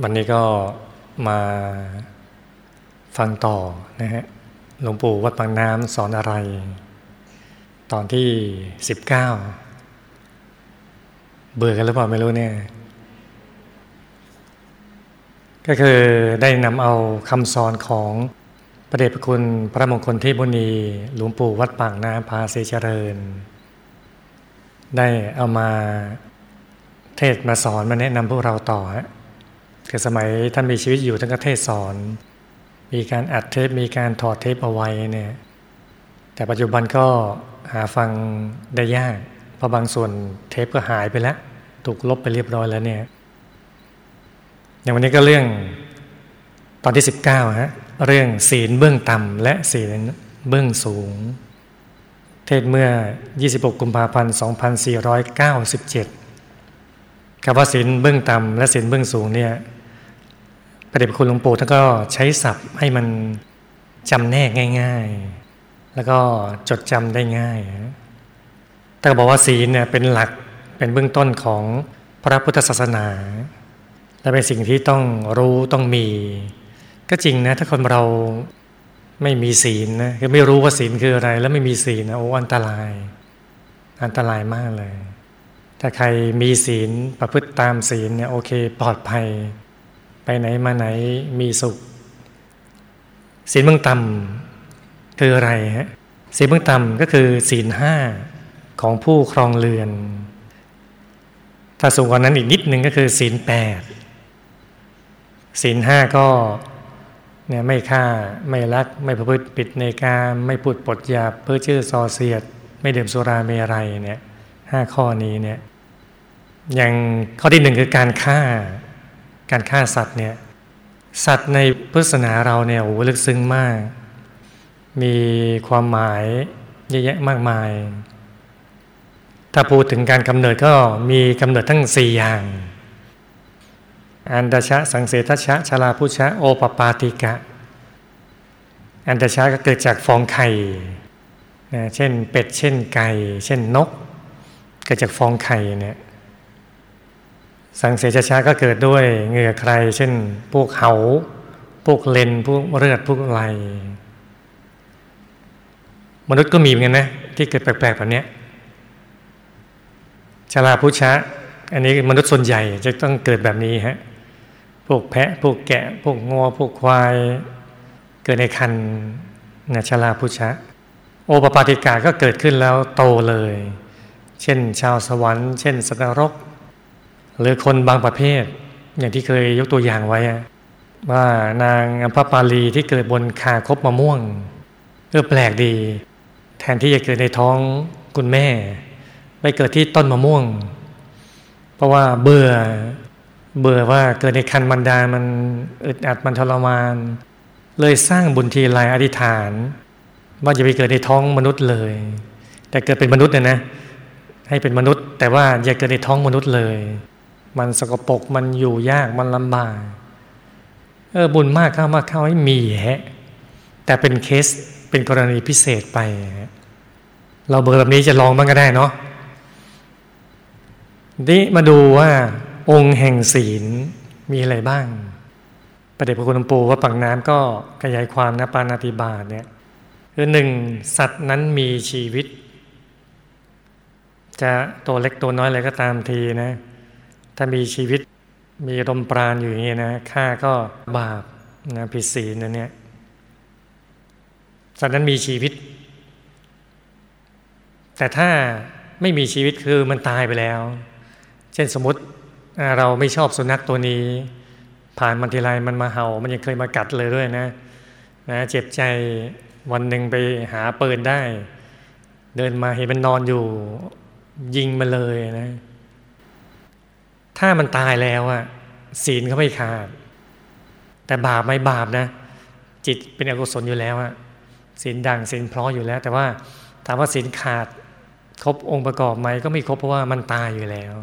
วันนี้ก็มาฟังต่อนะฮะหลวงปู่วัดปางน้ำสอนอะไร ตอนที่สิบเก้าเบื่อกันหรือเปล่าไม่รู้เนี่ย ก็คือได้นำเอาคำสอนของพระเดชพระคุณพระมงคลเทพบุณีหลวงปู่วัดปางน้ำพาเสเจริญ ได้เอามาเทศมาสอนมาแนะนำพวกเราต่อฮะ คือสมัยท่านมีชีวิตอยู่ท่านก็เทศสอน มีการอัดเทปมีการถอดเทปเอาไว้เนี่ย แต่ปัจจุบันก็หาฟังได้ยากเพราะบางส่วนเทปก็หายไปแล้ว ถูกลบไปเรียบร้อยแล้วเนี่ย อย่างวันนี้ก็เรื่องตอนที่ 19ฮะเรื่องศีลเบื้องต่ำและศีลเบื้องสูง เทศเมื่อ 26 กุมภาพันธ์ 2497 คำว่าศีลเบื้องต่ำและศีลเบื้องสูงเนี่ยพระเดชพระคุณหลวงปู่ท่านก็ใช้ศัพท์ให้มันจำแนกง่าย ๆ แล้วก็จดจำได้ง่ายแต่บอกว่าศีลเนี่ยเป็นหลักเป็นเบื้องต้นของพระพุทธศาสนา และเป็นสิ่งที่ต้องรู้ต้องมี ก็จริงนะ ถ้าคนเราไม่มีศีลนะคือไม่รู้ว่าศีลคืออะไร แล้วไม่มีศีลนะโอ้อันตราย อันตรายมากเลย ถ้าใครมีศีลประพฤติตามศีลเนี่ยโอเคปลอดภัย ไปไหนมาไหนมีสุข ศีลเบื้องต่ำคืออะไรฮะศีลเบื้องต่ำก็คือศีลห้าของผู้ครองเรือน ถ้าสูงกว่านั้นอีกนิดนึงก็คือศีลแปดศีลห้าก็เนี่ยไม่ฆ่าไม่รัก ไม่ประพฤติปิดในการไม่พูดปดหยาบเพื่อชื่อซอเสียด ไม่ดื่มสุราเมรัยเนี่ยห้าข้อนี้เนี่ย อย่างข้อที่หนึ่งคือการฆ่าการฆ่าสัตว์เนี่ยสัตว์ในพุทธศาสนาเราเนี่ยโอ้ลึกซึ้งมาก มีความหมายเยอะแยะมากมาย ถ้าพูดถึงการกำเนิดก็มีกำเนิดทั้งสี่อย่าง อันดชะสังเสทชะชลาพุชะโอปปาติกะ อันดชะก็เกิดจากฟองไข่เช่นเป็ดเช่นไก่ เช่นนก เกิดจากฟองไข่เนี่ย สังเสชช้าก็เกิดด้วยเหงื่อใคร เช่น พวกเขา พวกเลน พวกเลือด พวกไหลมนุษย์ก็มีเหมือนกันนะ ที่เกิดแปลกๆแบบนี้ชาลาพุชะ อันนี้มนุษย์ส่วนใหญ่จะต้องเกิดแบบนี้ฮะ พวกแพะ พวกแกะ พวกงอพวกควาย เกิดในคันนะชาลาพุชะ โอปปาติกาก็เกิดขึ้นแล้วโตเลย เช่น ชาวสวรรค์ เช่นสัตว์นรก หรือคนบางประเภท อย่างที่เคยยกตัวอย่างไว้ ว่านางอัมพปาลีที่เกิดบนคาคบมะม่วงเออแปลกดี แทนที่จะเกิดในท้องคุณแม่ ไปเกิดที่ต้นมะม่วง เพราะว่าเบื่อเบื่อว่าเกิดในคันมันดามันอึดอัดมันทรมาน เลยสร้างบุญทีลายอธิษฐาน ว่าจะไปเกิดในท้องมนุษย์เลย แต่เกิดเป็นมนุษย์เนี่ยนะ ให้เป็นมนุษย์ แต่ว่าอย่าเกิดในท้องมนุษย์เลย มันสกปรกมันอยู่ยากมันลำบากเออบุญมากเข้ามากเข้าให้มีฮะแต่เป็นเคสเป็นกรณีพิเศษไป เราเบอร์แบบนี้จะลองบ้างก็ได้เนาะนี่มาดูว่า องค์แห่งศีลมีอะไรบ้าง ประเด็จพระคุณหลวงปู่ว่าปังน้ำก็ขยายความนะปานาติบาตเนี่ยคือหนึ่งสัตว์นั้นมีชีวิต จะตัวเล็กตัวน้อยอะไรก็ตามทีนะ ถ้ามีชีวิตมีลมปราณอยู่อย่างนี้นะฆ่าก็บาปนะผิดศีลนะเนี่ยสัตว์นั้นมีชีวิต แต่ถ้าไม่มีชีวิตคือมันตายไปแล้ว เช่นสมมติเราไม่ชอบสุนัขตัวนี้ ผ่านมันทีไรมันมาเห่า มันยังเคยมากัดเลยด้วยนะนะเจ็บใจวันหนึ่งไปหาปืนได้ เดินมาเห็นมันนอนอยู่ ยิงมาเลยนะ ถ้ามันตายแล้วอะศีลเขาไม่ขาด แต่บาปไม่บาปนะ จิตเป็นอกุศลอยู่แล้วอะศีลดังศีลพร้ออยู่แล้ว แต่ว่าถามว่าศีลขาดครบองค์ประกอบไหมก็ไม่ครบเพราะว่ามันตายอยู่แล้ว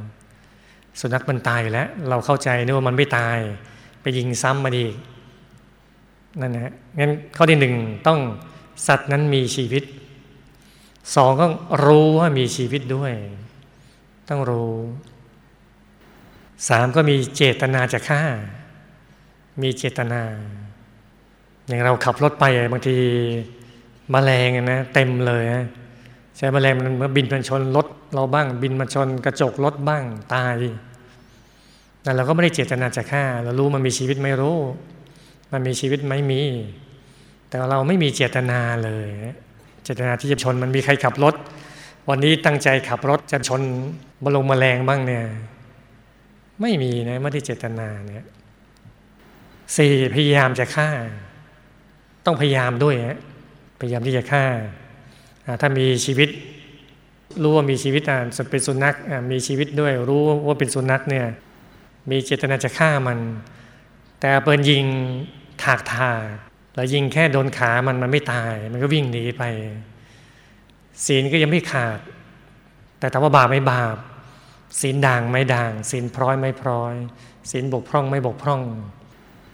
สุนัขมันตายอยู่แล้ว เราเข้าใจนึกว่ามันไม่ตาย ไปยิงซ้ำมาดีนั่นนะงั้นข้อที่หนึ่งต้องสัตว์นั้นมีชีวิตสองก็รู้ว่ามีชีวิตด้วย ต้องรู้ สามก็มีเจตนาจะฆ่า มีเจตนา อย่างเราขับรถไปบางทีมแมลงนะเต็มเลยนะใช่มแมลงมันมาบินมาชนรถเราบ้าง บินมาชนกระจกรถบ้างตายแต่เราก็ไม่ได้เจตนาจะฆ่า เรารู้มันมีชีวิตไม่รู้ มันมีชีวิตไม่มี แต่เราไม่มีเจตนาเลย เจตนาที่จะชนมันมีใครขับรถ วันนี้ตั้งใจขับรถจะชนบลงมแมลงบ้างเนี่ย ไม่มีนะไม่ได้เจตนาเนี่ยสี่พยายามจะฆ่า ต้องพยายามด้วยฮะพยายามที่จะฆ่า ถ้ามีชีวิต รู้ว่ามีชีวิตอ่าเป็นสุนัขมีชีวิตด้วย รู้ว่าเป็นสุนัขเนี่ยมีเจตนาจะฆ่ามัน แต่เปิดยิงถากถาแล้วยิงแค่โดนขามันมันไม่ตาย มันก็วิ่งหนีไป ศีลก็ยังไม่ขาด แต่ถามว่าบาปไม่บาป ศีลด่างไม่ด่างศีลพร้อยไม่พร้อยศีลบกพร่องไม่บกพร่อง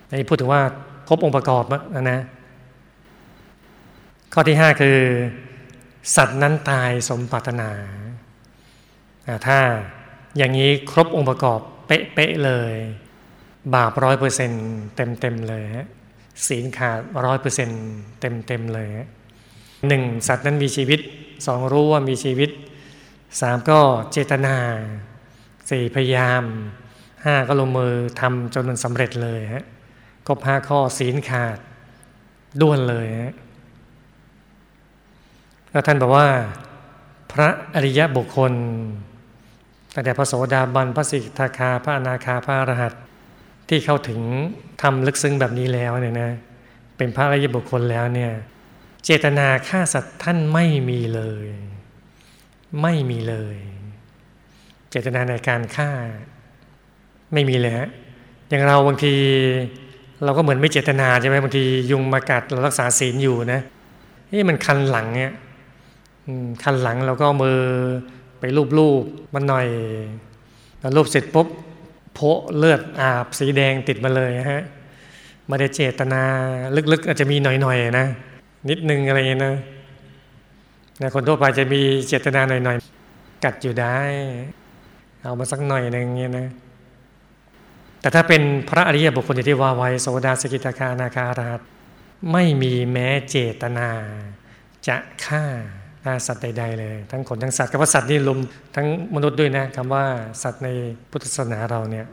อันนี้พูดถึงว่าครบองค์ประกอบนะนะข้อที่ห้าคือ สัตว์นั้นตายสมปรารถนาถ้าอย่างนี้ครบองค์ประกอบเป๊ะๆเลย บาปร้อยเปอร์เซ็นต์เต็มๆเลยฮะศีลขาดร้อยเปอร์เซ็นต์เต็มๆเลยหนึ่งสัตว์นั้นมีชีวิตสองรู้ว่ามีชีวิต สามก็เจตนาสี่พยายามห้าก็ลงมือทำจนมันสำเร็จเลยฮะครบห้าข้อศีลขาดด้วนเลยฮะแล้วท่านบอกว่า พระอริยบุคคลตั้งแต่พระโสดาบันพระสิกทาคาพระอนาคาพระอรหัตที่เข้าถึงทำลึกซึ้งแบบนี้แล้วเนี่ยนะเป็นพระอริยบุคคลแล้วเนี่ย เจตนาฆ่าสัตว์ท่านไม่มีเลย ไม่มีเลย เจตนาในการฆ่า ไม่มีเลยฮะอย่างเราบางทีเราก็เหมือนไม่เจตนาใช่ไหมบางทียุงมากัดเรารักษาศีลอยู่นะนี่มันคันหลังเนี่ยคันหลังเราก็มือไปรูปๆมันหน่อยแล้วรูปเสร็จปุ๊บโพเลือดอาบสีแดงติดมาเลยฮะไม่ได้เจตนาลึกๆ อาจจะมีหน่อยๆนะนิดนึงอะไรเงี้ยนะ นะคนทั่วไปจะมีเจตนาหน่อยๆ กัดอยู่ได้ เอามาสักหน่อยหนึ่งเงี้ยนะ แต่ถ้าเป็นพระอริยบุคคลที่ว่าไว้โสดาสกิตาคานาคาราชไม่มีแม้เจตนา จะฆ่าฆ่าสัตว์ใด ๆ เลย ทั้งคนทั้งสัตว์คำว่าสัตว์นี่รวมทั้งมนุษย์ด้วยนะคำว่าสัตว์ในพุทธศาสนาเราเนี่ย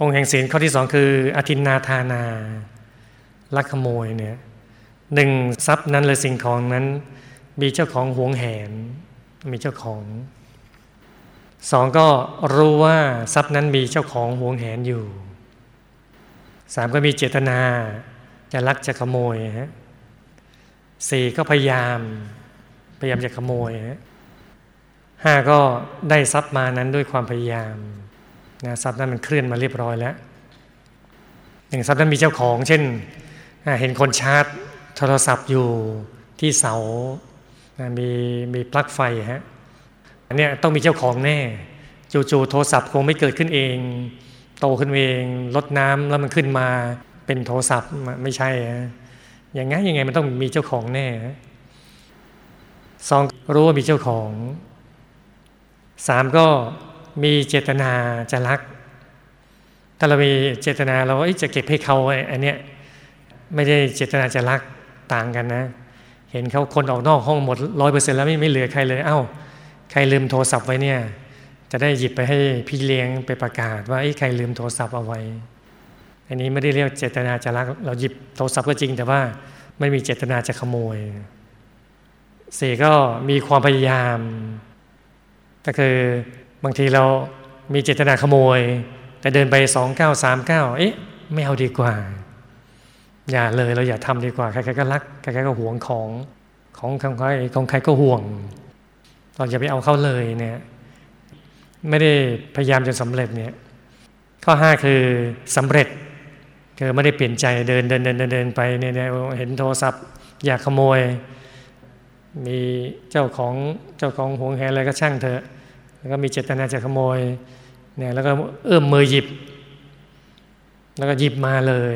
องค์แห่งศีลข้อที่สองคืออธินนาทานาลักขโมยเนี่ย หนึ่งทรัพย์นั้นเลยสิ่งของนั้น มีเจ้าของหวงแหน มีเจ้าของสองก็รู้ว่าทรัพย์นั้นมีเจ้าของหวงแหนอยู่สามก็มีเจตนาจะลักจะขโมยฮะสี่ก็พยายาม พยายามจะขโมยฮะห้าก็ได้ทรัพย์มานั้นด้วยความพยายามนะทรัพย์นั้นมันเคลื่อนมาเรียบร้อยแล้วอย่งทรัพย์นั้นมีเจ้าของ เช่นเห็นคนชาร์จ โทรศัพท์อยู่ที่เสามีมีปลั๊กไฟฮะอันนี้ต้องมีเจ้าของแน่จู่ๆโทรศัพท์คงไม่เกิดขึ้นเอง โตขึ้นเองลดน้ำแล้วมันขึ้นมาเป็นโทรศัพท์ไม่ใช่ฮะอย่างงั้นยังไงมันต้องมีเจ้าของแน่สองรู้ว่ามีเจ้าของสามก็มีเจตนาจะรัก ถ้าเรามีเจตนาเราจะเก็บให้เขาอันเนี้ยไม่ได้เจตนาจะรัก ต่างกันนะ เห็นเขาคนออกนอกห้องหมดร้อยเปอร์เซ็นต์แล้วไม่ไม่เหลือใครเลย เอา้า ใครลืมโทรศัพท์ไว้เนี่ย จะได้หยิบไปให้พี่เลี้ยงไปประกาศ ว่าไอ้ใครลืมโทรศัพท์เอาไว้ อันนี้ไม่ได้เรียกเจตนาจะรัก เราหยิบโทรศัพท์ก็จริง แต่ว่าไม่มีเจตนาจะขโมยสี่ก็มีความพยายามก็คือบางทีเรามีเจตนาขโมย แต่เดินไปสองเก้าสามเก้าเอ๊ะไม่เอาดีกว่า อย่าเลยเราอย่าทำดีกว่าใครๆก็รักใครๆก็ห่วงของของของใครของใครก็ห่วง เราอย่าไปเอาเข้าเลยเนี่ย ไม่ได้พยายามจนสำเร็จเนี่ย ข้อห้าคือสำเร็จคือไม่ได้เปลี่ยนใจเดินเดินเดินเดินไปเนี่ยเห็นโทรศัพท์ อยากขโมย มีเจ้าของเจ้าของห่วงแหนอะไรก็ช่างเถอะ แล้วก็มีเจตนาจะขโมยเนี่ยแล้วก็เอื้อมมือหยิบ แล้วก็หยิบมาเลย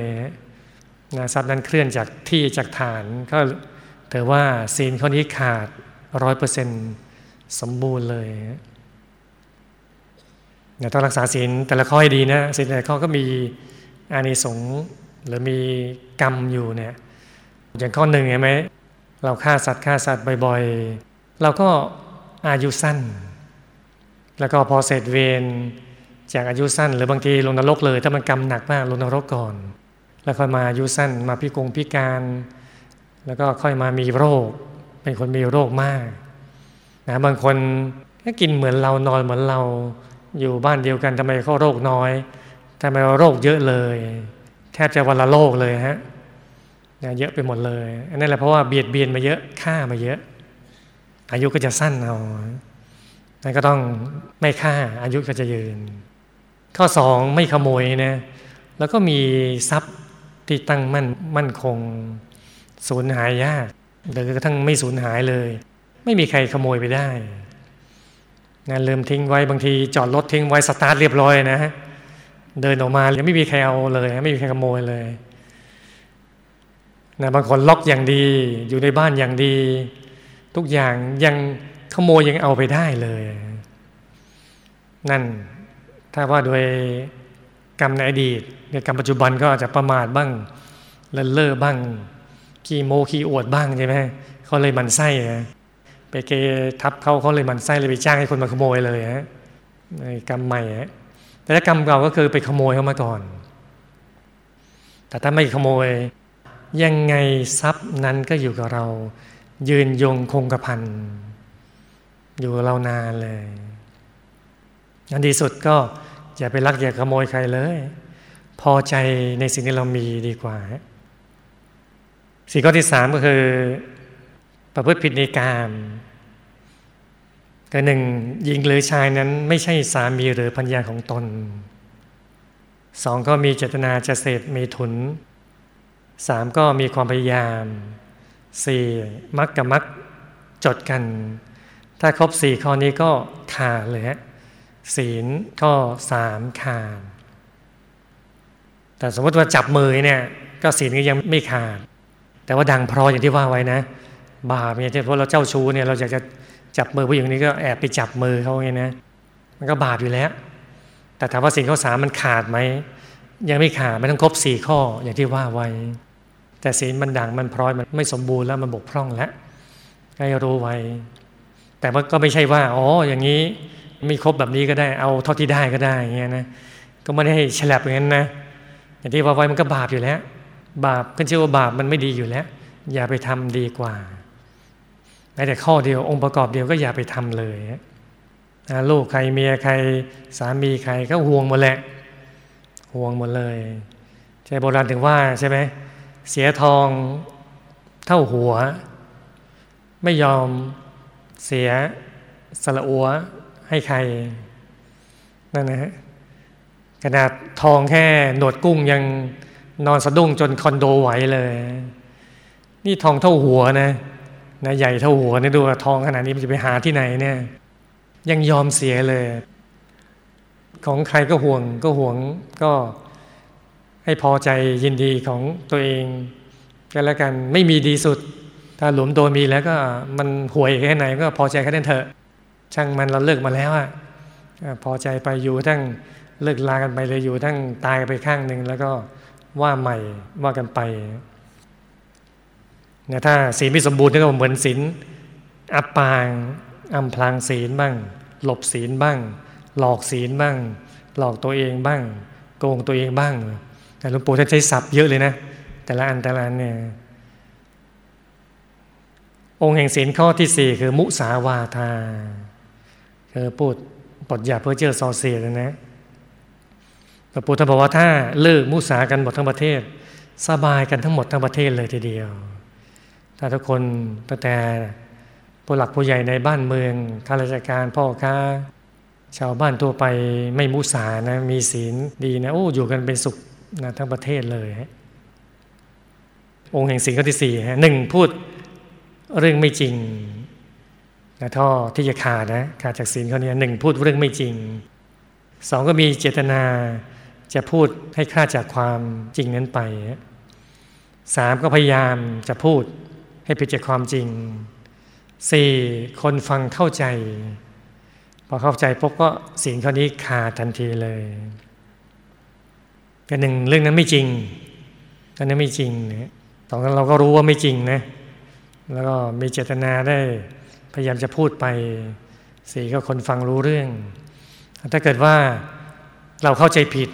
นะทรัพย์นั้นเคลื่อนจากที่จากฐานก็ถือว่าศีลข้อนี้ขาดร้อยเปอร์เซ็นต์สมบูรณ์เลยนะต้องรักษาศีลแต่ละข้อให้ดีนะศีลแต่ละข้อก็มีอานิสงส์หรือมีกรรมอยู่เนี่ยอย่างข้อหนึ่งเห็นไหมเราฆ่าสัตว์ฆ่าสัตว์บ่อยๆ เราก็อายุสั้น แล้วก็พอเสร็จเวรจากอายุสั้น หรือบางทีลงนรกเลย ถ้ามันกรรมหนักมากลงนรกก่อน แล้วค่อยมาอายุสั้นมาพิกงพิการ แล้วก็ค่อยมามีโรค เป็นคนมีโรคมากนะบางคนก็กินเหมือนเรานอนเหมือนเราอยู่บ้านเดียวกันทำไมเขาโรคน้อยทำไมเราโรคเยอะเลย แทบจะวันละโรคเลยฮะเยอะไปหมดเลย อันนั้นแหละเพราะว่าเบียดเบียนมาเยอะฆ่ามาเยอะ อายุก็จะสั้นเอานั่นก็ต้องไม่ฆ่าอายุก็จะยืน ข้อสองไม่ขโมยนะแล้วก็มีทรัพย์ ที่ตั้งมั่นมั่นคงสูญหายยากหรือกระทั่งไม่สูญหายเลย ไม่มีใครขโมยไปได้นะลืมทิ้งไว้บางที จอดรถทิ้งไว้สตาร์ทเรียบร้อยนะเดินออกมายังไม่มีใครเอาเลย ไม่มีใครขโมยเลยนะบางคนล็อกอย่างดี อยู่ในบ้านอย่างดี ทุกอย่างยังขโมยยังเอาไปได้เลย นั่นถ้าว่าโดย กรรมในอดีตในกรรมปัจจุบันก็อาจจะประมาทบ้างเล่นเล่อบ้างขี้โมขี้อวดบ้างใช่ไหมเขาเลยมันไส้ไปเกทับเขาเขาเลยมันไส้เลยไปจ้างให้คนมาขโมยเลยฮะในกรรมใหม่ฮะแต่ถ้ากรรมเก่าก็คือไปขโมยเขามาก่อน แต่ถ้าไม่ขโมย ยังไงทรัพย์นั้นก็อยู่กับเรา ยืนยงคงกระพันอยู่เรานานเลยอันดีสุดก็ อย่าไปลักอย่าขโมยใครเลย พอใจในสิ่งที่เรามีดีกว่าสิ่งข้อที่สามก็คือ ประพฤติผิดในกามก็หนึ่งหญิงหรือชายนั้นไม่ใช่สามีหรือพัญญาของตนสองก็มีเจตนาจะเสพมีทุนสามก็มีความพยายามสี่มักกับมักจดกัน ถ้าครบสี่ข้อนี้ก็ขาดเลยฮะ ศีลก็สามขาดแต่สมมติว่าจับมือเนี่ย ก็ศีลก็ยังไม่ขาด แต่ว่าดังพรออย่างที่ว่าไว้นะ บาปเนี่ยเพราะเราเจ้าชู้เนี่ยเราอยากจะจับมือผู้หญิงนี้ก็แอบไปจับมือเขาไงนะ มันก็บาปอยู่แล้ว แต่ถามว่าศีลข้อสามมันขาดไหม ยังไม่ขาดไม่ต้องครบสี่ข้ออย่างที่ว่าไว้ แต่ศีลมันด่างมันพร้อยมันไม่สมบูรณ์แล้วมันบกพร่องแล้วให้รู้ไว้ แต่ว่าก็ไม่ใช่ว่าอ๋ออย่างนี้ มีครบแบบนี้ก็ได้ เอาเท่าที่ได้ก็ได้เงี้ยนะก็ไม่ได้ฉลับอย่างนั้นนะอย่างที่ว่าไว้มันก็บาปอยู่แล้ว บาปขึ้นชื่อว่าบาปมันไม่ดีอยู่แล้ว อย่าไปทำดีกว่าแม้แต่ข้อเดียวองค์ประกอบเดียวก็อย่าไปทำเลยลูกใครเมียใครสามีใครก็ห่วงหมดแหละห่วงหมดเลยใช่โบราณถึงว่าใช่ไหมเสียทองเท่าหัว ไม่ยอมเสียสละอัว ให้ใครนั่นนะฮะขนาดทองแค่หนวดกุ้งยังนอนสะดุ้งจนคอนโดไหวเลย นี่ทองเท่าหัวนะนะใหญ่เท่าหัวนี่ดูทองขนาดนี้มันจะไปหาที่ไหนเนี่ย ยังยอมเสียเลย ของใครก็ห่วงก็ห่วงก็ให้พอใจยินดีของตัวเองก็แล้วกันไม่มีดีสุด ถ้าหลวมตัวมีแล้วก็มันห่วยแค่ไหนก็พอใจแค่นั้นเถอะ ช่างมันเราเลิกมาแล้วอะพอใจไปอยู่ทั้งเลิกลากันไปเลยอยู่ทั้งตายไปข้างหนึ่งแล้วก็ว่าใหม่ว่ากันไปเนี่ยถ้าศีลไม่สมบูรณ์ก็เหมือนศีลอัปปางอำพลางศีลบ้าง หลบศีลบ้าง หลอกศีลบ้าง หลอกตัวเองบ้าง โกงตัวเองบ้าง แต่หลวงปู่ท่านใช้ศัพท์เยอะเลยนะ แต่ละอันแต่ละอันเนี่ยองค์แห่งศีลข้อที่สี่คือมุสาวาทา คือพูดปดยาเพื่อเจอซอเสียเลยนะหลวงปู่ท่านบอกว่าถ้าเลิกมุสากันหมดทั้งประเทศ สบายกันทั้งหมดทั้งประเทศเลยทีเดียว ถ้าทุกคนตั้งแต่ผู้หลักผู้ใหญ่ในบ้านเมืองข้าราชการพ่อค้าชาวบ้านทั่วไปไม่มุสานะมีศีลดีนะโอ้อยู่กันเป็นสุขนะทั้งประเทศเลยฮะองค์แห่งศีลข้อที่สี่ฮะหนึ่งพูดเรื่องไม่จริง นะท่อที่จะขาดนะขาดจากศีลขาเนี่ยหนึ่งพูดเรื่องไม่จริงสองก็มีเจตนาจะพูดให้คลาดจากความจริงนั้นไปสามก็พยายามจะพูดให้ผิดจากความจริงสี่คนฟังเข้าใจ พอเข้าใจปุ๊บก็สิ่งข้อนี้ขาดทันทีเลยแต่หนึ่งเรื่องนั้นไม่จริงอันนั้นไม่จริงนะตอนนั้นเราก็รู้ว่าไม่จริงนะแล้วก็มีเจตนาได้ พยายามจะพูดไปสี่ก็คนฟังรู้เรื่อง ถ้าเกิดว่าเราเข้าใจผิด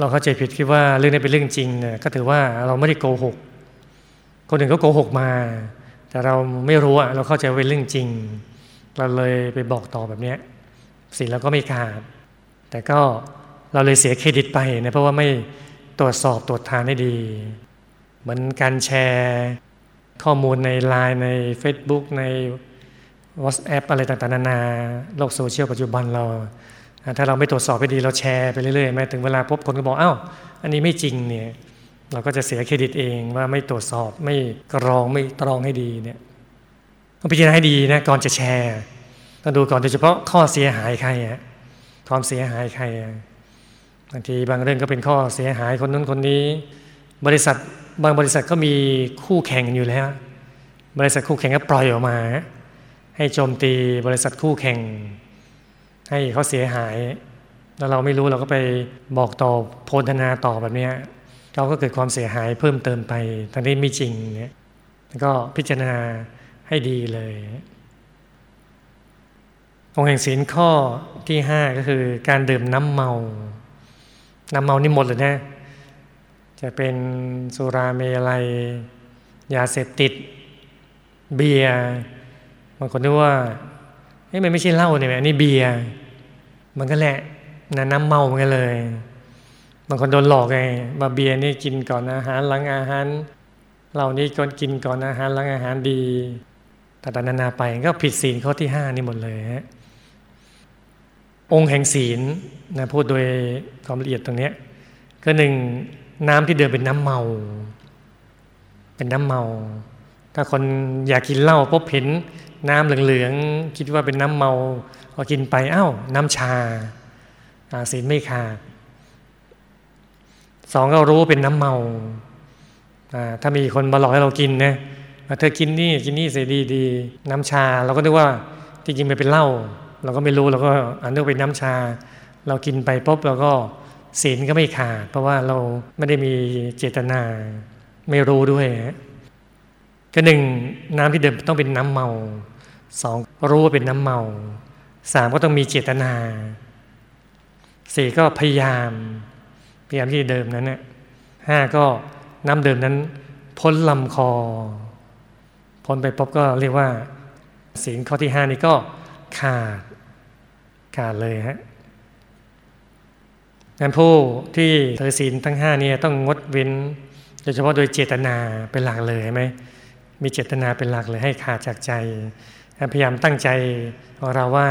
เราเข้าใจผิดคิดว่าเรื่องนี้เป็นเรื่องจริงเนี่ยก็ถือว่าเราไม่ได้โกหก คนอื่นก็โกหกมา แต่เราไม่รู้อะเราเข้าใจว่าเป็นเรื่องจริง เราเลยไปบอกต่อแบบนี้สิ่งเราก็ไม่ขาดแต่ก็เราเลยเสียเครดิตไปนะเพราะว่าไม่ตรวจสอบตรวจทานได้ดี เหมือนการแชร์ข้อมูลในไลน์ใน Facebook ใน WhatsApp อะไรต่างๆนานาโลกโซเชียลปัจจุบันเรา ถ้าเราไม่ตรวจสอบไปดีเราแชร์ไปเรื่อยๆมาถึงเวลาพบคนก็บอกอ้าวอันนี้ไม่จริงเนี่ยเราก็จะเสียเครดิตเองว่าไม่ตรวจสอบไม่กรองไม่ตรองให้ดีเนี่ยต้องพิจารณาให้ดีนะก่อนจะแชร์ต้องดูก่อนโดยเฉพาะข้อเสียหายใครอะความเสียหายใครบางทีบางเรื่องก็เป็นข้อเสียหายคนนู้นคนนี้ บริษัทบางบริษัทก็มีคู่แข่งอยู่แล้ว บริษัทคู่แข่งก็ปล่อยออกมา ให้โจมตีบริษัทคู่แข่ง ให้เขาเสียหาย แล้วเราไม่รู้เราก็ไปบอกต่อโพธนาต่อแบบนี้เราก็เกิดความเสียหายเพิ่มเติมไปทั้งที่ไม่จริงเนี่ยก็พิจารณาให้ดีเลยองค์แห่งศีลข้อที่ห้าก็คือการดื่มน้ำเมา น้ำเมานี่หมดเลยนะ จะเป็นสุราเมลัย ยาเสพติด เบียร์างคนนึกว่าเฮ้ยมันไม่ใช่เหล้าเนี่ยอันนี้เบียร์มันก็แหละนะน้ำเมาเหมือนกันเลยบางคนโดนหลอกไงมาเบียร์นี่กินก่อนอาหารหลังอาหารเหล้านี่ก็กินก่อนอาหารหลังอาหารดีต่างๆนานาไปก็ผิดศีลข้อที่ห้านี่หมดเลยฮะองค์แห่งศีลนะพูดโดยความละเอียดตรงนี้ก็หนึ่งน้ำที่เดินเป็นน้ำเมา เป็นน้ำเมา ถ้าคนอยากกินเหล้าพบเห็น น้ำเหลืองๆคิดว่าเป็นน้ำเมาพอกินไปอ้าวน้ำชาศีลไม่ขาดสองก็รู้เป็นน้ำเมาถ้ามีคนมาหลอกให้เรากินนะเธอกินนี่กินนี่เสียดีดีน้ำชา เราก็นึกว่าจริงๆมันเป็นเหล้าเราก็ไม่รู้เราก็อันนึกเป็นน้ำชา เรากินไปปุ๊บเราก็ศีลก็ไม่ขาด เพราะว่าเราไม่ได้มีเจตนาไม่รู้ด้วยก็หนึ่งน้ำที่เดิมต้องเป็นน้ำเมา สองรู้ว่าเป็นน้ำเมาสามก็ต้องมีเจตนาสี่ก็พยายาม พยายามที่เดิมนั้นเนี่ยห้าก็น้ำเดิมนั้น พ้นลำคอ พ้นไปปุ๊บก็เรียกว่าศีลข้อที่ห้านี้ก็ขาดขาดเลยฮะงั้นผู้ที่เธอศีลทั้งห้านี่ต้องงดเว้นโดยเฉพาะโดยเจตนาเป็นหลักเลยไหมมีเจตนาเป็นหลักเลยให้ขาดจากใจ พยายามตั้งใจของเราว่า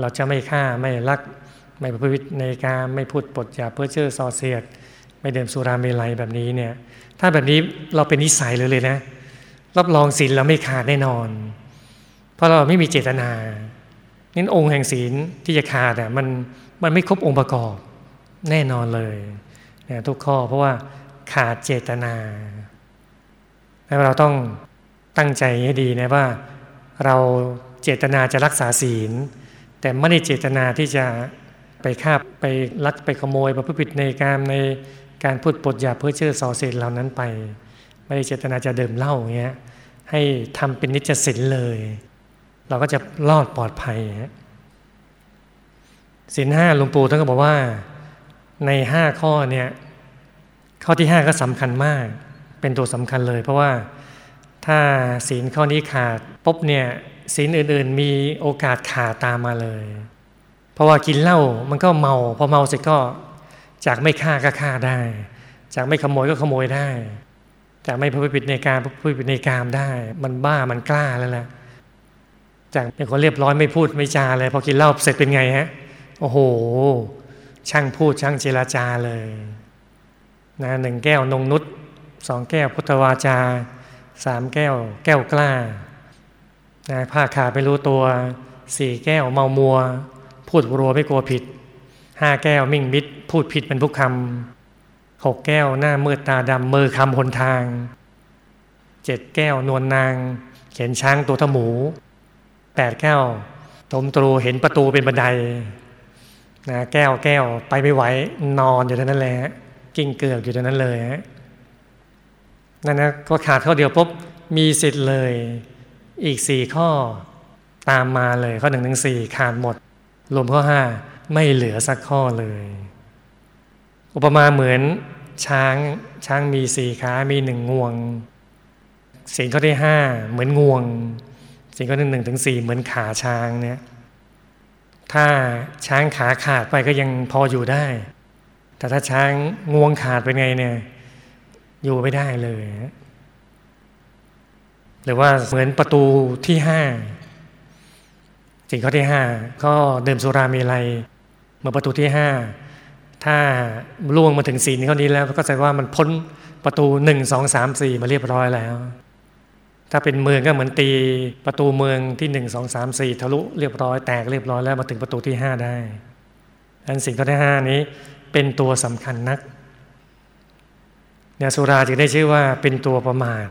เราจะไม่ฆ่าไม่ลัก ไม่ประพฤติในการไม่พูดปดอย่าเพื่อเชื่อซอเสียด ไม่เดิมสุราเมลัยแบบนี้เนี่ยถ้าแบบนี้เราเป็นนิสัยเลยเลยนะ รับรองศีลเราไม่ขาดแน่นอน เพราะเราไม่มีเจตนานั้นองค์แห่งศีลที่จะขาดอะมันมันไม่ครบองค์ประกอบแน่นอนเลยเนี่ยทุกข้อเพราะว่าขาดเจตนาแล้วเราต้องตั้งใจให้ดีนะว่า เราเจตนาจะรักษาศีล แต่ไม่ได้เจตนาที่จะไปฆ่าไปลักไปขโมยประพฤติผิดในการในการพูดปดยาเพื่อเชื่อส่อเสียเหล่านั้นไป ไม่ได้เจตนาจะเดิมเล่าอย่างเงี้ยให้ทำเป็นนิจศิลเลย เราก็จะรอดปลอดภัยศีลห้าหลวงปู่ท่านก็บอกว่าในห้าข้อเนี่ยข้อที่ห้าก็สำคัญมาก เป็นตัวสำคัญเลย เพราะว่า ถ้าศีลข้อนี้ขาดปุ๊บเนี่ยศีลอื่นๆ มีโอกาสขาดตามมาเลย เพราะว่ากินเหล้ามันก็เมา พอเมาเสร็จก็จากไม่ฆ่าก็ฆ่าได้ จากไม่ขโมยก็ขโมยได้ จากไม่พูดผิดในการพูดผิดในกามได้ มันบ้ามันกล้าแล้วแหละจากเป็นคนเรียบร้อยไม่พูดไม่จาเลย พอกินเหล้าเสร็จเป็นไงฮะโอ้โห ช่างพูดช่างเจรจาเลยนะหนึ่งแก้วนงนุษสองแก้วพุทธวาจา สามแก้ว แก้วกล้านะผ้าขาดไม่รู้ตัวสี่แก้วเมามัว พูดรัวไม่กลัวผิดห้าแก้วมิ่งมิดพูดผิดเป็นทุกคำหกแก้วหน้ามืดตาดำมือคำหนทางเจ็ดแก้วนวลนางเขียนช้างตัวทหมูแปดแก้วตมตรูเห็นประตูเป็นบันไดนะแก้วแก้วไปไม่ไหวนอนอยู่เท่านั้นแหละกิ่งเกือกอยู่ตรงนั้นเลยฮะ นั่นนะก็ขาดข้อเดียวปุ๊บมีสิทธิ์เลย อีกสี่ข้อตามมาเลยข้อหนึ่งถึงสี่ขาดหมด รวมข้อห้าไม่เหลือสักข้อเลย อุปมาเหมือนช้างช้างมีสี่ขา มีหนึ่งงวง สิ่งข้อที่ห้าเหมือนงวง สิ่งข้อที่หนึ่งถึงสี่เหมือนขาช้างเนี่ยถ้าช้างขาขาดไปก็ยังพออยู่ได้ แต่ถ้าช้างงวงขาดไปไงเนี่ย อยู่ไม่ได้เลย หรือว่าเหมือนประตูที่ห้าสิ่งข้อที่ห้าก็เดิมสุรามีไรเมื่อประตูที่ห้าถ้าล่วงมาถึงสีนี้ข้อนี้แล้ว ก็แสดงว่ามันพ้นประตูหนึ่งสองสามสี่มาเรียบร้อยแล้ว ถ้าเป็นเมืองก็เหมือนตีประตูเมืองที่หนึ่งสองสามสี่ทะลุเรียบร้อยแตกเรียบร้อยแล้วมาถึงประตูที่ห้าได้อันสิ่งข้อที่ห้านี้เป็นตัวสำคัญนัก เนี่ยสุราจึงได้ชื่อว่าเป็นตัวประมาท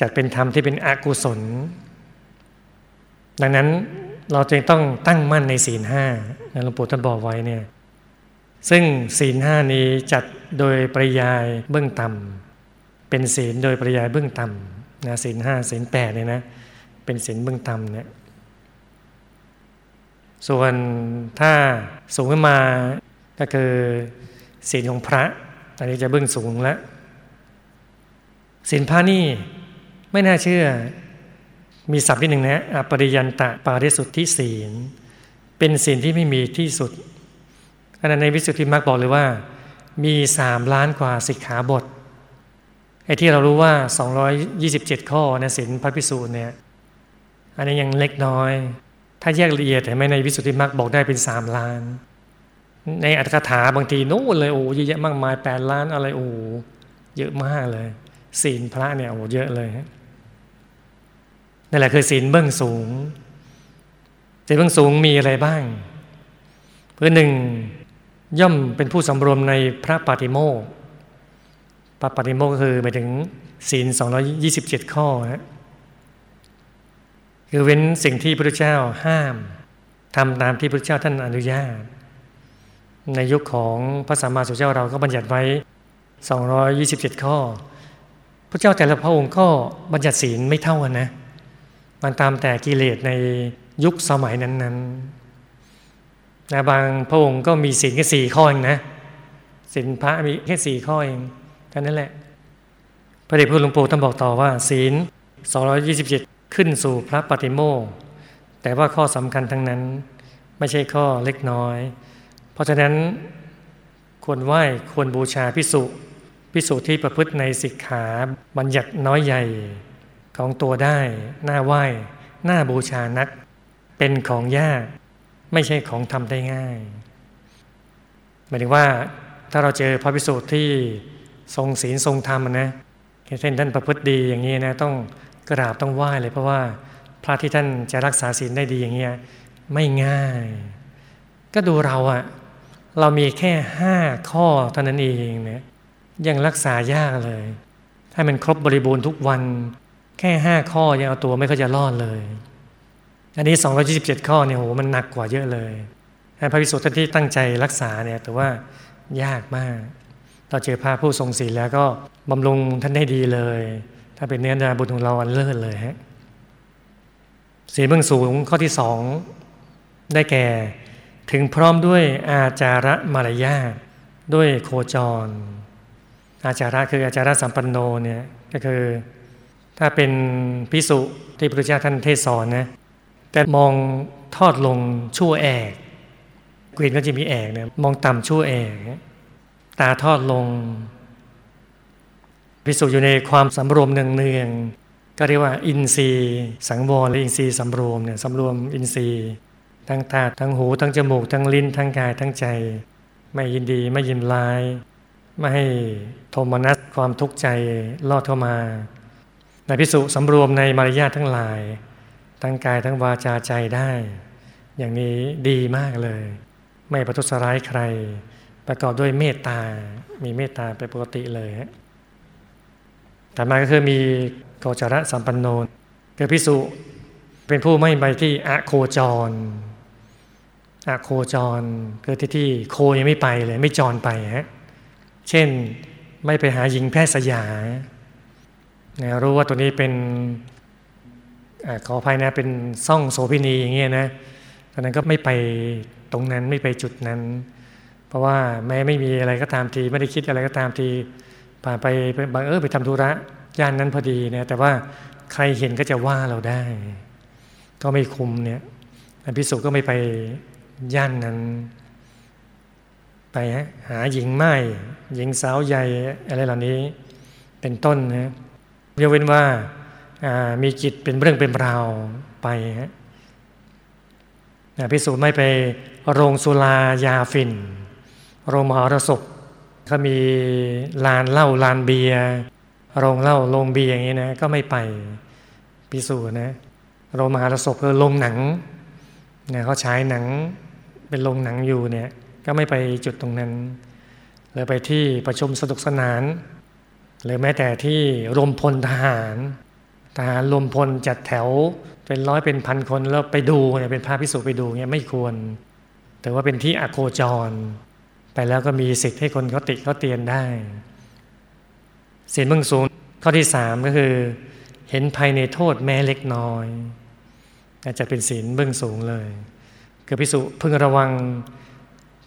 จัดเป็นธรรมที่เป็นอกุศล ดังนั้นเราจึงต้องตั้งมั่นในศีลห้าหลวงปู่ท่านบอกไว้เนี่ยซึ่งศีลห้านี้จัดโดยปริยายเบื้องต่ำเป็นศีลโดยปริยายเบื้องต่ำนะศีลห้าศีลแปดเนี่ยนะเป็นศีลเบื้องต่ำเนี่ยส่วนถ้าสูงขึ้นมาก็คือศีลของพระ ตอนนี้จะเบื้องสูงแล้วศีลพระนี่ไม่น่าเชื่อ มีศัพท์ที่หนึ่งนะอปริยันตะปาริสุทธิศีล เป็นศีลที่ไม่มีที่สุดอันนั้นในวิสุทธิมรรคบอกเลยว่า มีสามล้านกว่าสิกขาบทไอ้ที่เรารู้ว่า 227 ข้อในศีลพระพิสูจน์เนี่ยอันนี้ยังเล็กน้อย ถ้าแยกละเอียดแต่ไม่ในวิสุทธิมรรคบอกได้เป็นสามล้าน ในอัตถกถาบางทีนู้นเลยโอ้เยอะแยะมากมายแปดล้านอะไรโอ้เยอะมากเลยศีลพระเนี่ยโอ้เยอะเลยนั่นแหละคือศีลเบื้องสูงศีลเบื้องสูงมีอะไรบ้างเพื่อหนึ่งย่อมเป็นผู้สำรวมในพระปาติโมกพระปาติโมกก็คือหมายถึงศีล227 ข้อนะคือเว้นสิ่งที่พระเจ้าห้ามทำตามที่พระเจ้าท่านอนุญาต ในยุคของพระสัมมาสัมพุทธเจ้าเราก็บัญญัติไว้ 227 ข้อ พระเจ้าแต่ละพระองค์ก็บัญญัติศีลไม่เท่ากันนะ มันตามแต่กิเลสในยุคสมัยนั้นๆนะบางพระองค์ก็มีศีลแค่สี่ข้อเองนะศีลพระมีแค่สี่ข้อเองแค่นั้นแหละ พระเดชพระหลวงปู่ท่านบอกต่อว่า ศีล 227 ขึ้นสู่พระปฏิโมกแต่ว่าข้อสำคัญทั้งนั้น ไม่ใช่ข้อเล็กน้อย เพราะฉะนั้นควรไหว้ควรบูชาพิสุพิสุที่ประพฤติในสิกขาบัญญัติน้อยใหญ่ของตัวได้หน้าไหว้หน้าบูชานัก เป็นของยาก ไม่ใช่ของทำได้ง่ายหมายถึงว่าถ้าเราเจอพระพิสุที่ทรงศีลทรงธรรมนะเช่นท่านประพฤติดีอย่างนี้นะต้องกราบต้องไหว้เลย เพราะว่าพระที่ท่านจะรักษาศีลได้ดีอย่างเงี้ยไม่ง่าย ก็ดูเราอะ เรามีแค่ห้าข้อเท่านั้นเองเนี่ยยังรักษายากเลย ให้มันครบบริบูรณ์ทุกวัน แค่ห้าข้อยังเอาตัวไม่ค่อยจะรอดเลย อันนี้ 227 ข้อเนี่ยโหมันหนักกว่าเยอะเลยพระพิสุทธิ์ที่ตั้งใจรักษาเนี่ยแต่ว่ายากมากเราเจอพระผู้ทรงศีลแล้วก็บำรุงท่านได้ดีเลย ถ้าเป็นเนื้อนาบุญของเราอันเลิศเลยฮะศีลเบื้องสูงข้อที่สองได้แก่ ถึงพร้อมด้วยอาจาระมารยาทด้วยโคจร อาจาระคืออาจาระสัมปันโนเนี่ยก็คือถ้าเป็นพิสุที่พระเจ้าท่านเทศสอนนะแต่มองทอดลงชั่วแอกกรีนก็จะมีแอกเนี่ยมองต่ำชั่วแอกตาทอดลง พิสูจน์อยู่ในความสำรวมเนืองๆก็เรียกว่า อินทรีย์สังวรหรืออินทรีย์สำรวมเนี่ยสำรวมอินทรีย์ ทั้งตาทั้งหูทั้งจมูก ทั้งลิ้นทั้งกายทั้งใจ ไม่ยินดีไม่ยินร้าย ไม่ให้โทมนัสความทุกข์ใจลอดเข้ามา ในพิสุสำรวมในมารยาททั้งหลาย ทั้งกายทั้งวาจาใจได้ อย่างนี้ดีมากเลย ไม่ประทุษร้ายใคร ประกอบด้วยเมตตา มีเมตตาเป็นปกติเลยฮะต่อมาก็คือมีโกจระสัมปันโนคือพิสุเป็นผู้ไม่ไปที่อะโคจร โคจรคือที่ที่โคยังไม่ไปเลยไม่จรไปฮะเช่นไม่ไปหาหญิงแพทย์สยานะรู้ว่าตัวนี้เป็นอขออภัยนะเป็นซ่องโสพินีอย่างเงี้ยนะตอนนั้นก็ไม่ไปตรงนั้นไม่ไปจุดนั้น เพราะว่าแม้ไม่มีอะไรก็ตามทีไม่ได้คิดอะไรก็ตามทีผ่านไปบางเออไปทำธุระย่านนั้นพอดีนี่ยแต่ว่าใครเห็นก็จะว่าเราได้ ก็ไม่คุมเนี่ยพิสุก็ไม่ไป ย่านนั้น ไปหาหญิงไม้หญิงสาวใหญ่อะไรเหล่านี้ เป็นต้นนะยกเว้นว่ามีจิตเป็นเรื่องเป็นราวไปฮะพิสูจน์ไม่ไปโรงสุรายาฟิน โรงมหรสพเขามีลานเหล้าลานเบียร์โรงเหล้าโรงเบียร์อย่างนี้นะก็ไม่ไปพิสูจน์นะโรงมหรสพคือโรงหนังเนี่ยเขาฉายหนัง เป็นโรงหนังอยู่เนี่ยก็ไม่ไปจุดตรงนั้นเลยไปที่ประชุมสนุกสนาน หรือแม้แต่ที่รวมพลทหารทหารรวมพลจัดแถวเป็นร้อยเป็นพันคนแล้วไปดูเนี่ยเป็นพระพิสุไปดูเนี่ยไม่ควร แต่ว่าเป็นที่อโคจร ไปแล้วก็มีสิทธิ์ให้คนเขาติเขาเตียนได้ศีลเบื้องสูงข้อที่สามก็คือ เห็นภายในโทษแม้เล็กน้อยอาจจะเป็นศีลเบื้องสูงเลย คือพิสุพึงระวัง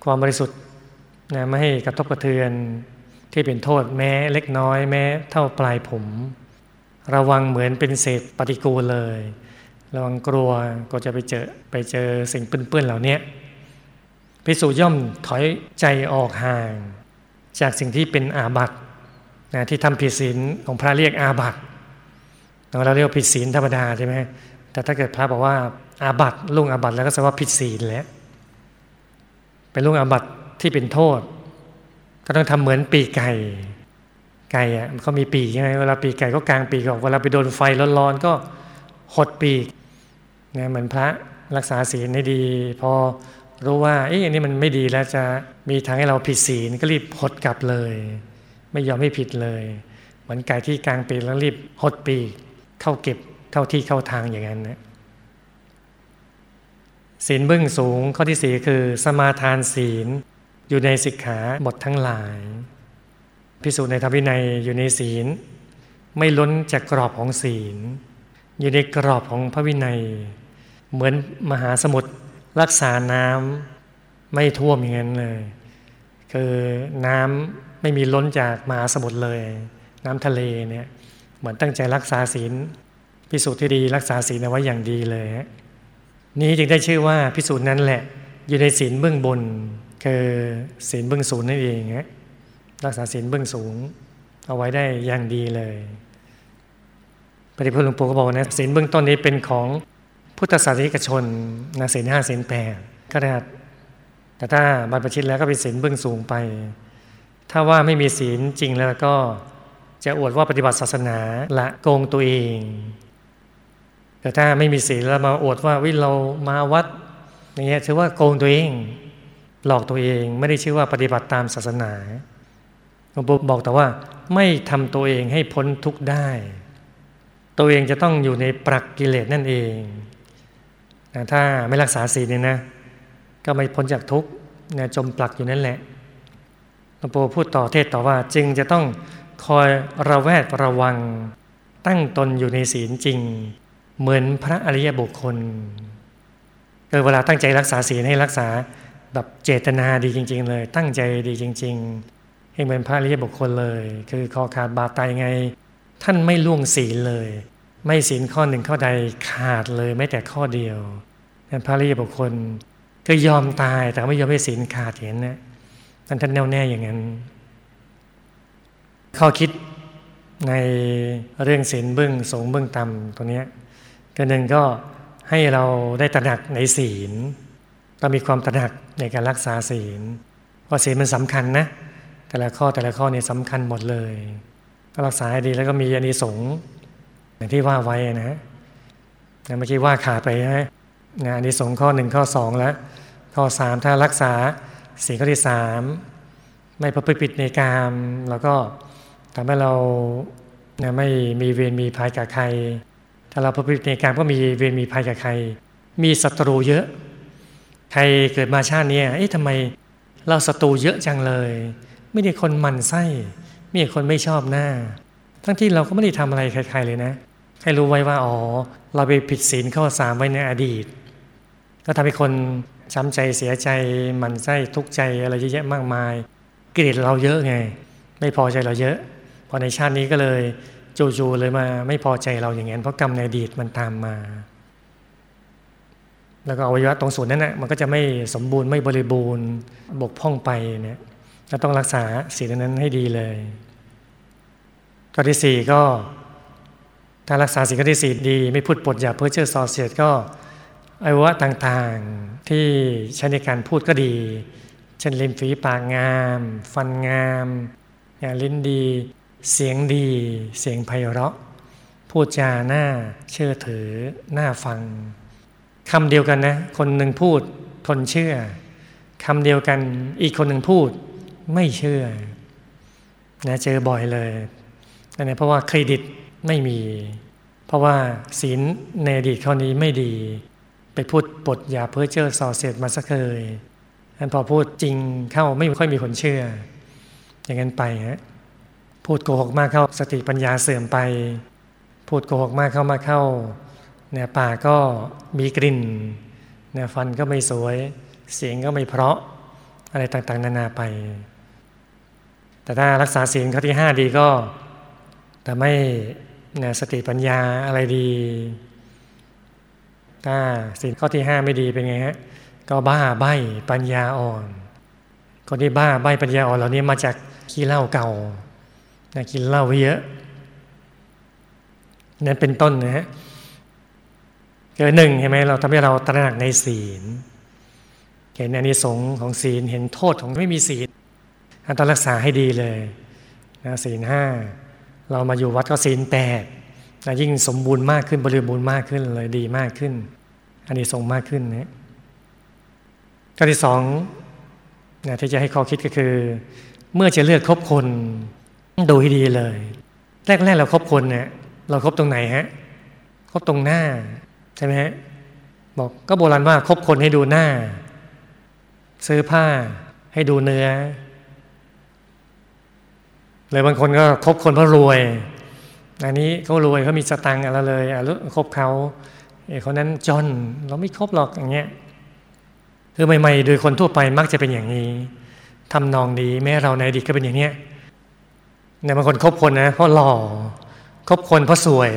ความบริสุทธิ์นะไม่ให้กระทบกระเทือนที่เป็นโทษแม้เล็กน้อยแม้เท่าปลายผม ระวังเหมือนเป็นเศษปฏิกูลเลย ระวังกลัวก็จะไปเจอไปเจอสิ่งเปื้อนๆเหล่านี้พิสูจย่อมถอยใจออกห่าง จากสิ่งที่เป็นอาบัตนะที่ทำผิดศีลของพระเรียกอาบัตเราเรียกผิดศีลธรรมดาใช่ไหมแต่ถ้าเกิดพระบอกว่า อาบัตลุงอาบัตแล้วก็แสดงว่าผิดศีลแล้วเป็นลุงอาบัตที่เป็นโทษ ก็ต้องทำเหมือนปีกไก่ไก่อะมันเขามีปีกใช่ไหมเวลาปีกไก่ก็กลางปีกออกเวลาไปโดนไฟร้อนๆก็หดปีกเนี่ยเหมือนพระรักษาศีลให้ดี พอรู้ว่าเอ๊ะอันนี้มันไม่ดีแล้วจะมีทางให้เราผิดศีลก็รีบหดกลับเลย ไม่ยอมให้ผิดเลย เหมือนไก่ที่กลางปีกแล้วรีบหดปีกเข้าเก็บเข้าที่เข้าทางอย่างนั้นนะ ศีลเบื้องสูงข้อที่สี่คือสมาทานศีล อยู่ในสิกขาบททั้งหลาย พิสูจน์ในธรรมวินัยอยู่ในศีล ไม่ล้นจากกรอบของศีล อยู่ในกรอบของพระวินัย เหมือนมหาสมุทรรักษาน้ำไม่ท่วมอย่างนั้นเลย คือน้ำไม่มีล้นจากมหาสมุทรเลย น้ำทะเลเนี่ยเหมือนตั้งใจรักษาศีลพิสูจน์ที่ดีรักษาศีลเอาไว้อย่างดีเลย นี้จึงได้ชื่อว่าพิสูจน์นั้นแหละ อยู่ในศีลเบื้องบน คือศีลเบื้องสูงนั่นเองฮะรักษาศีลเบื้องสูง เอาไว้ได้อย่างดีเลยปฏิพุทธหลวงปู่ก็บอกนะศีลเบื้องต้นนี้เป็นของพุทธศาสนิกชนนะศีลห้าศีลแปดก็ได้แต่ถ้าบรรพชิตแล้วก็เป็นศีลเบื้องสูงไป ถ้าว่าไม่มีศีลจริงแล้วก็จะอวดว่าปฏิบัติศาสนาละโกงตัวเอง แต่ถ้าไม่มีศีลแล้วมาอวดว่าวิเรามาวัดอย่างเงี้ยถือว่าโกงตัวเอง หลอกตัวเองไม่ได้ชื่อว่าปฏิบัติตามศาสนาหลวงปู่บอกแต่ว่า ไม่ทำตัวเองให้พ้นทุกข์ได้ ตัวเองจะต้องอยู่ในปรักกิเลสนั่นเองถ้าไม่รักษาศีลเนี่ยนะ ก็ไม่พ้นจากทุกข์จมปลักอยู่นั่นแหละหลวงปู่พูดต่อเทศต่อว่า จึงจะต้องคอยระแวดระวังตั้งตนอยู่ในศีลจริง เหมือนพระอริยบุคคลเออเวลาตั้งใจรักษาศีลให้รักษาแบบเจตนาดีจริง ๆ เลย ตั้งใจดีจริง ๆ ให้เหมือนพระอริยบุคคลเลย คือคอขาดบาดตายไง ท่านไม่ล่วงศีลเลย ไม่ศีลข้อหนึ่งข้อใดขาดเลยไม่แต่ข้อเดียวนั่นพระอริยบุคคลก็ยอมตายแต่ไม่ยอมให้ศีลขาดเห็นนะท่านท่านแน่วแน่อย่างนั้น ข้อคิดในเรื่องศีลเบื้องสูงเบื้องต่ำตัวเนี้ย ก็หนึ่งก็ให้เราได้ตระหนักในศีลต้องมีความตระหนักในการรักษาศีลเพราะศีลมันสำคัญนะ แต่ละข้อแต่ละข้อเนี่ยสำคัญหมดเลยก็รักษาให้ดีแล้วก็มีอานิสงส์อย่างที่ว่าไว้นะนะเมื่อกี้ว่าขาดไปนะนะอานิสงส์ข้อหนึ่งข้อสองแล้ว ข้อสามถ้ารักษาศีลข้อที่สามไม่ประพฤติผิดในกามแล้วก็ทำให้เรานะไม่มีเวรมีภัยกับใคร ถ้าเราประพฤติในกามก็มีเวรมีภัยกับใคร มีศัตรูเยอะ ใครเกิดมาชาตินี้เอ๊ะทำไมเราศัตรูเยอะจังเลย ไม่ได้คนมันไส้ไม่ใช่คนไม่ชอบหน้า ทั้งที่เราก็ไม่ได้ทำอะไรใคร ๆ เลยนะ ให้รู้ไว้ว่าอ๋อเราไปผิดศีลข้อสามไว้ในอดีต ก็ทำให้คนช้ำใจเสียใจมันไส้ทุกข์ใจอะไรเยอะแยะมากมายเกลียดเราเยอะไง ไม่พอใจเราเยอะพอในชาตินี้ก็เลย จู่ๆเลยมา ไม่พอใจเราอย่างนั้นเพราะกรรมในอดีตมันตามมา แล้วก็อวัยวะตรงส่วนนั้นนะมันก็จะไม่สมบูรณ์ไม่บริบูรณ์บกพร่องไปเนี่ยเราต้องรักษาศีลนั้นให้ดีเลยข้อที่สี่ก็ถ้ารักษาสิ่งที่สี่ดี ไม่พูดปดอย่าเพ้อเจ้อส่อเสียดก็อวัยวะต่างๆที่ใช้ในการพูดก็ดี เช่นลิ้นฝีปากงาม ฟันงามอย่างลิ้นดี เสียงดีเสียงไพเราะ พูดจาหน้าเชื่อถือหน้าฟังคำเดียวกันนะ คนหนึ่งพูดคนเชื่อคำเดียวกันอีกคนหนึ่งพูดไม่เชื่อนะเจอบ่อยเลยนะเพราะว่าเครดิตไม่มี เพราะว่าศีลในอดีตข้อนี้ไม่ดี ไปพูดปดยาเพ้อเจอส่อเสียดมาสักเคยอันพอพูดจริงเข้าไม่ค่อยมีคนเชื่อ อย่างนั้นไปฮะ พูดโกหกมากเข้าสติปัญญาเสื่อมไป พูดโกหกมากเข้ามาเข้าเนี่ยปากก็มีกลิ่นเนี่ยฟันก็ไม่สวย เสียงก็ไม่เพราะอะไรต่างๆ นานาไป แต่ถ้ารักษาศีลข้อที่ห้าดีก็แต่ไม่เนี่ยสติปัญญาอะไรดี ถ้าศีลข้อที่ห้าไม่ดีเป็นไงฮะก็บ้าใบปัญญาอ่อน คนที่บ้าใบปัญญาอ่อนเหล่านี้มาจากขี้เหล้าเก่า นะกินเหล้าเยอะ นั่นเป็นต้นนะฮะเกิดหนึ่งเห็นไหมเราทำให้เราตระหนักในศีล เห็นอนิสงส์ของศีลเห็นโทษของไม่มีศีลต้องรักษาให้ดีเลยนะศีลห้าเรามาอยู่วัดก็ศีลแปดนะยิ่งสมบูรณ์มากขึ้นบริบูรณ์มากขึ้นเลยดีมากขึ้นอันนี้ทรงมากขึ้นนะข้อที่สองนะที่จะให้ข้อคิดก็คือ เมื่อจะเลือกคบคน ดูให้ดีเลย แรกๆเราคบคนเนี่ยเราครบตรงไหนฮะคบตรงหน้าใช่ไหมฮะบอกก็โบราณว่าคบคนให้ดูหน้า ซื้อผ้าให้ดูเนื้อเลยบางคนก็คบคนเพราะรวยอันนี้เขารวยเขามีสตังค์อะไรเลยอะคบเขาไอ้คนนั้นจนเราไม่คบหรอกอย่างเงี้ยคือใหม่ ๆ โดยคนทั่วไปมักจะเป็นอย่างนี้ทำนองดีแม้เราในอดีตก็เป็นอย่างเนี้ย เนี่ยบางคนคบคนนะเพราะหล่อคบคนเพราะสวย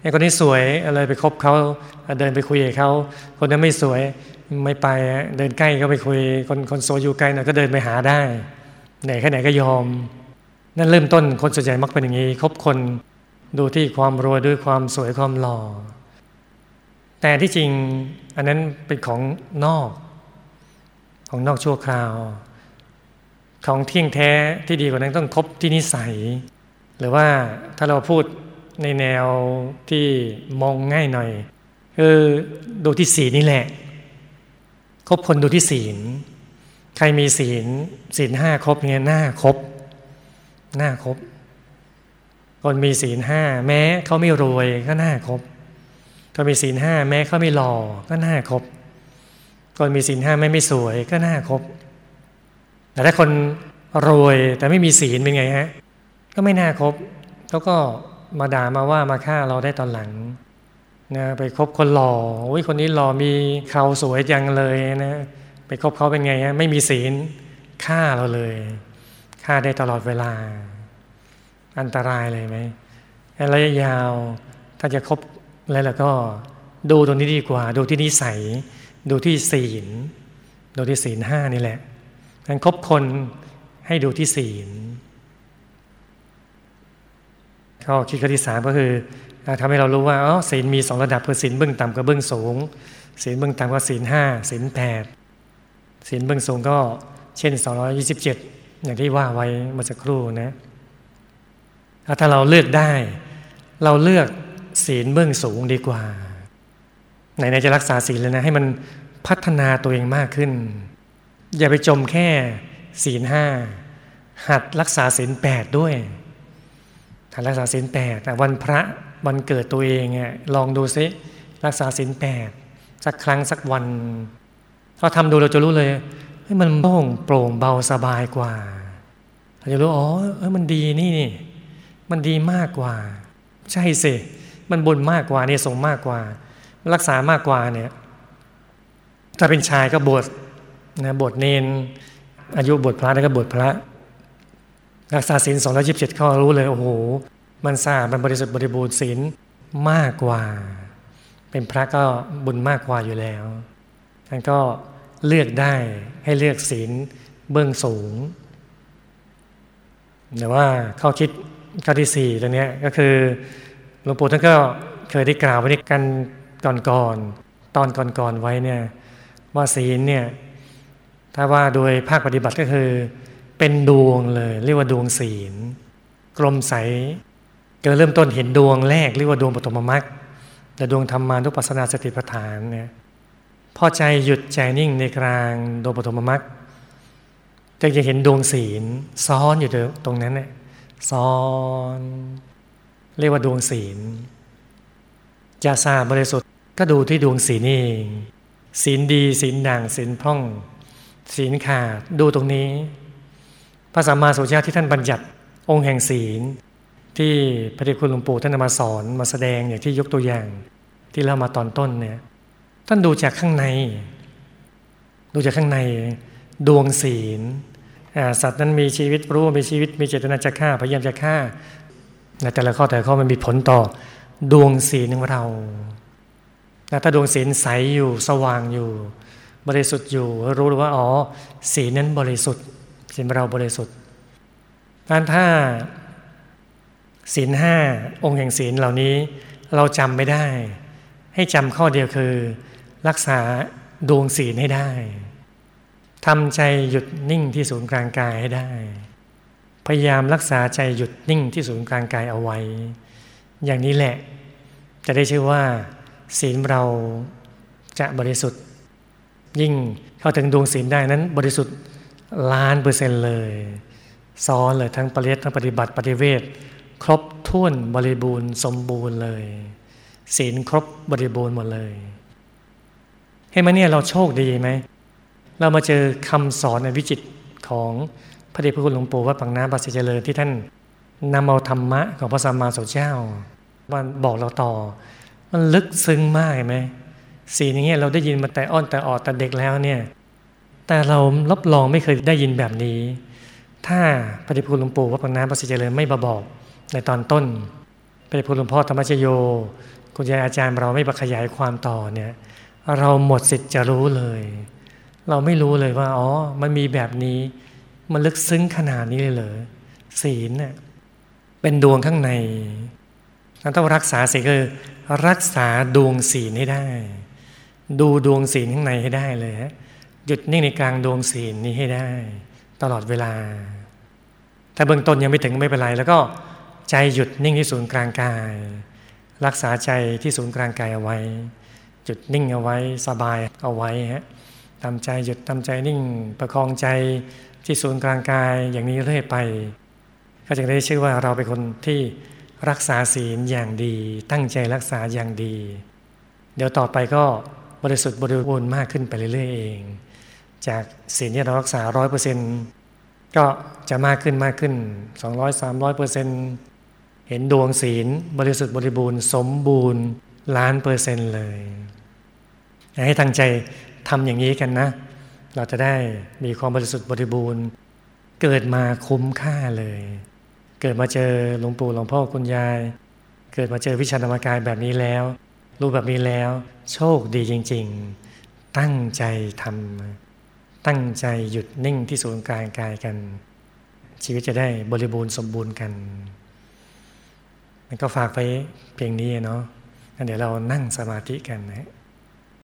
ไอ้คนนี้สวยอะไรไปคบเขาเดินไปคุยกับเขาคนนั้นไม่สวยไม่ไปเดินใกล้ก็ไปคุย คนคนสวยอยู่ไกลหน่อยก็เดินไปหาได้ไหนแค่ไหนก็ยอม นั่นเริ่มต้นคนส่วนใหญ่มักเป็นอย่างนี้คบคนดูที่ความรวยด้วยความสวยความหล่อ แต่ที่จริงอันนั้นเป็นของนอก ของนอกชั่วคราว ของเที่ยงแท้ที่ดีกว่านั้นต้องคบที่นิสัย หรือว่าถ้าเราพูดในแนวที่มองง่ายหน่อยคือดูที่ศีลนี่แหละคบคนดูที่ศีล ใครมีศีลศีลห้าครบเงี้ยหน้าครบหน้าครบคนมีศีลห้าแม้เขาไม่รวยก็หน้าครบคนมีศีลห้าแม้เขาไม่หล่อก็หน้าครบคนมีศีลห้าไม่ไม่สวยก็หน้าครบ แต่ถ้าคนรวยแต่ไม่มีศีลเป็นไงฮะ ก็ไม่น่าครบเขาก็มาด่ามาว่ามาฆ่าเราได้ตอนหลังนะไปคบคนหล่อโอ้ยคนนี้หล่อมีเขาสวยจังเลยนะไปคบเขาเป็นไงฮะไม่มีศีลฆ่าเราเลยฆ่าได้ตลอดเวลา อันตรายเลยไหมระยะยาวถ้าจะคบอะไรแล้วก็ดูตรงนี้ดีกว่า ดูที่นิสัย ดูที่ศีล ดูที่ศีลห้านี่แหละ การคบคนให้ดูที่ศีลข้อคิดข้อที่สามก็คือทำให้เรารู้ว่าอ๋อศีลมีสองระดับคือศีลเบื้องต่ำกับเบื้องสูงศีลเบื้องต่ำก็ศีลห้าศีลแปดศีลเบื้องสูงก็เช่นสองร้อยี่สิบเจ็ดอย่างที่ว่าไว้เมื่อสักครู่นะถ้าเราเลือกได้ เราเลือกศีลเบื้องสูงดีกว่าไหนๆจะรักษาศีลเลยนะ ให้มันพัฒนาตัวเองมากขึ้น อย่าไปจมแค่ศีลห้าหัดรักษาศีลแปดด้วยหัดรักษาศีลแปดแต่วันพระวันเกิดตัวเองอะลองดูซิรักษาศีลแปดสักครั้งสักวันพอทำดูเราจะรู้เลยให้มันโล่งโปร่งเบาสบายกว่าเราจะรู้อ๋อเออมันดีนี่นี่มันดีมากกว่า ใช่สิมันบุญมากกว่าเนี่ยสงมากกว่า รักษามากกว่าเนี่ยถ้าเป็นชายก็บวช นะบวชเนนอายุบวชพระแล้วก็บวชพระรักษาศีลสองร้อยิบเจ็ดข้อรู้เลยโอ้โห มันสะอาดมันบริสุทธิ์บริบูรณ์ศีลมากกว่า เป็นพระก็บุญมากกว่าอยู่แล้วท่านก็เลือกได้ให้เลือกศีลเบื้องสูงแต่ว่าข้อคิดข้อที่สี่ตรงนี้ก็คือหลวงปู่ท่านก็เคยได้กล่าวไว้ในกันก่อนๆตอนก่อนๆไว้เนี่ยว่าศีลเนี่ย ถ้าว่าโดยภาคปฏิบัติก็คือ เป็นดวงเลย เรียกว่าดวงศีล กลมใสเกิดเริ่มต้นเห็นดวงแรกเรียกว่าดวงปฐมมรรคแต่ดวงธรรมานุปัสสนาสติปัฏฐานเนี่ยพอใจหยุดใจนิ่งในกลางดวงปฐมมรรคจะจะเห็นดวงศีล ซ้อนอยู่ตรงนั้นเนี่ยซ้อน เรียกว่าดวงศีล จะสะอาดบริสุทธิ์ก็ดูที่ดวงศีลนี่เองศีลดีศีลด่างศีลพร่อง ศีลขาดดูตรงนี้ พระสัมมาสัมพุทธเจ้าที่ท่านบัญญัติองค์แห่งศีล ที่พระเดชคุณหลวงปู่ท่านมาสอนมาแสดงอย่างที่ยกตัวอย่างที่เล่ามาตอนต้นเนี่ยท่านดูจากข้างใน ดูจากข้างในดวงศีลสัตว์นั้นมีชีวิตรู้มีชีวิตมีเจตนาจะฆ่าพยายามจะฆ่าแต่ละข้อแต่ละข้อมันมีผลต่อดวงศีลของเราถ้าดวงศีลใสอยู่สว่างอยู่ บริสุทธิ์อยู่ รู้ว่าอ๋อศีลนั้นบริสุทธิ์ศีลเราบริสุทธิ์การถ้าศีลห้าองค์แห่งศีลเหล่านี้เราจำไม่ได้ ให้จำข้อเดียวคือ รักษาดวงศีลให้ได้ทำใจหยุดนิ่งที่ศูนย์กลางกายให้ได้ พยายามรักษาใจหยุดนิ่งที่ศูนย์กลางกายเอาไว้ อย่างนี้แหละ จะได้ชื่อว่า ศีลเราจะบริสุทธิ์ ยิ่งเข้าถึงดวงศีลได้นั้น บริสุทธิ์ล้านเปอร์เซ็นต์เลยซ้อนเลยทั้งปริยัติทั้งปฏิบัติปฏิเวทครบถ้วนบริบูรณ์สมบูรณ์เลย ศีลครบบริบูรณ์หมดเลยเห็นไหมเนี่ยเราโชคดีไหมเรามาเจอคำสอนในวิจิตของพระเดชพระคุณหลวงปู่วัดปังน้ำปัสสิเจริญที่ท่านนำเอาธรรมะของพระสัมมาสัมพุทธเจ้ามาบอกเราต่อ มันลึกซึ้งมากไหม สีลอย่างเงี้ยเราได้ยินมาแต่อ้อนแต่ออดแต่เด็กแล้วเนี่ยแต่เรารับรองไม่เคยได้ยินแบบนี้ ถ้าพระเดชพระคุณหลวงปู่วัดปังน้ำปัสสิเจริญไม่มาบอกในตอนต้นพระเดชพระคุณหลวงพ่อธรรมชโย คุณยายอาจารย์เราไม่มาขยายความต่อเนี่ยเราหมดสิทธิ์จะรู้เลย เราไม่รู้เลยว่าอ๋อมันมีแบบนี้ มันลึกซึ้งขนาดนี้เลยเหรอศีลเนี่ยเป็นดวงข้างในเราต้องรักษาศีลคือรักษาดวงศีลให้ได้ ดูดวงศีลข้างในให้ได้เลยฮะหยุดนิ่งในกลางดวงศีลนี้ให้ได้ ตลอดเวลา ถ้าเบื้องต้นยังไม่ถึงไม่เป็นไร แล้วก็ใจหยุดนิ่งที่ศูนย์กลางกาย รักษาใจที่ศูนย์กลางกายเอาไว้จุดนิ่งเอาไว้สบายเอาไว้ฮะทำใจหยุดทำใจนิ่งประคองใจที่ศูนย์กลางกายอย่างนี้เรื่อยไป ก็จะได้ชื่อว่าเราเป็นคนที่รักษาศีลอย่างดี ตั้งใจรักษาอย่างดี เดี๋ยวต่อไปก็ บริสุทธิ์บริบูรณ์มากขึ้นไปเรื่อยๆเอง จากศีลที่เรารักษาร้อยเปอร์เซ็นต์ก็จะมากขึ้นมากขึ้นสองร้อยสามร้อยเปอร์เซ็นต์เห็นดวงศีล บริสุทธิ์บริบูรณ์ สมบูรณ์ล้านเปอร์เซ็นต์เลยให้ตั้งใจทำอย่างนี้กันนะ เราจะได้มีความบริสุทธิ์บริบูรณ์ เกิดมาคุ้มค่าเลย เกิดมาเจอหลวงปู่หลวงพ่อคุณยาย เกิดมาเจอวิชาธรรมกายแบบนี้แล้ว รู้แบบนี้แล้ว โชคดีจริง ๆ ตั้งใจทำตั้งใจหยุดนิ่งที่ศูนย์กลางกายกัน ชีวิตจะได้บริบูรณ์สมบูรณ์กัน มันก็ฝากไปเพียงนี้เนาะงั้นเดี๋ยวเรานั่งสมาธิกันนะ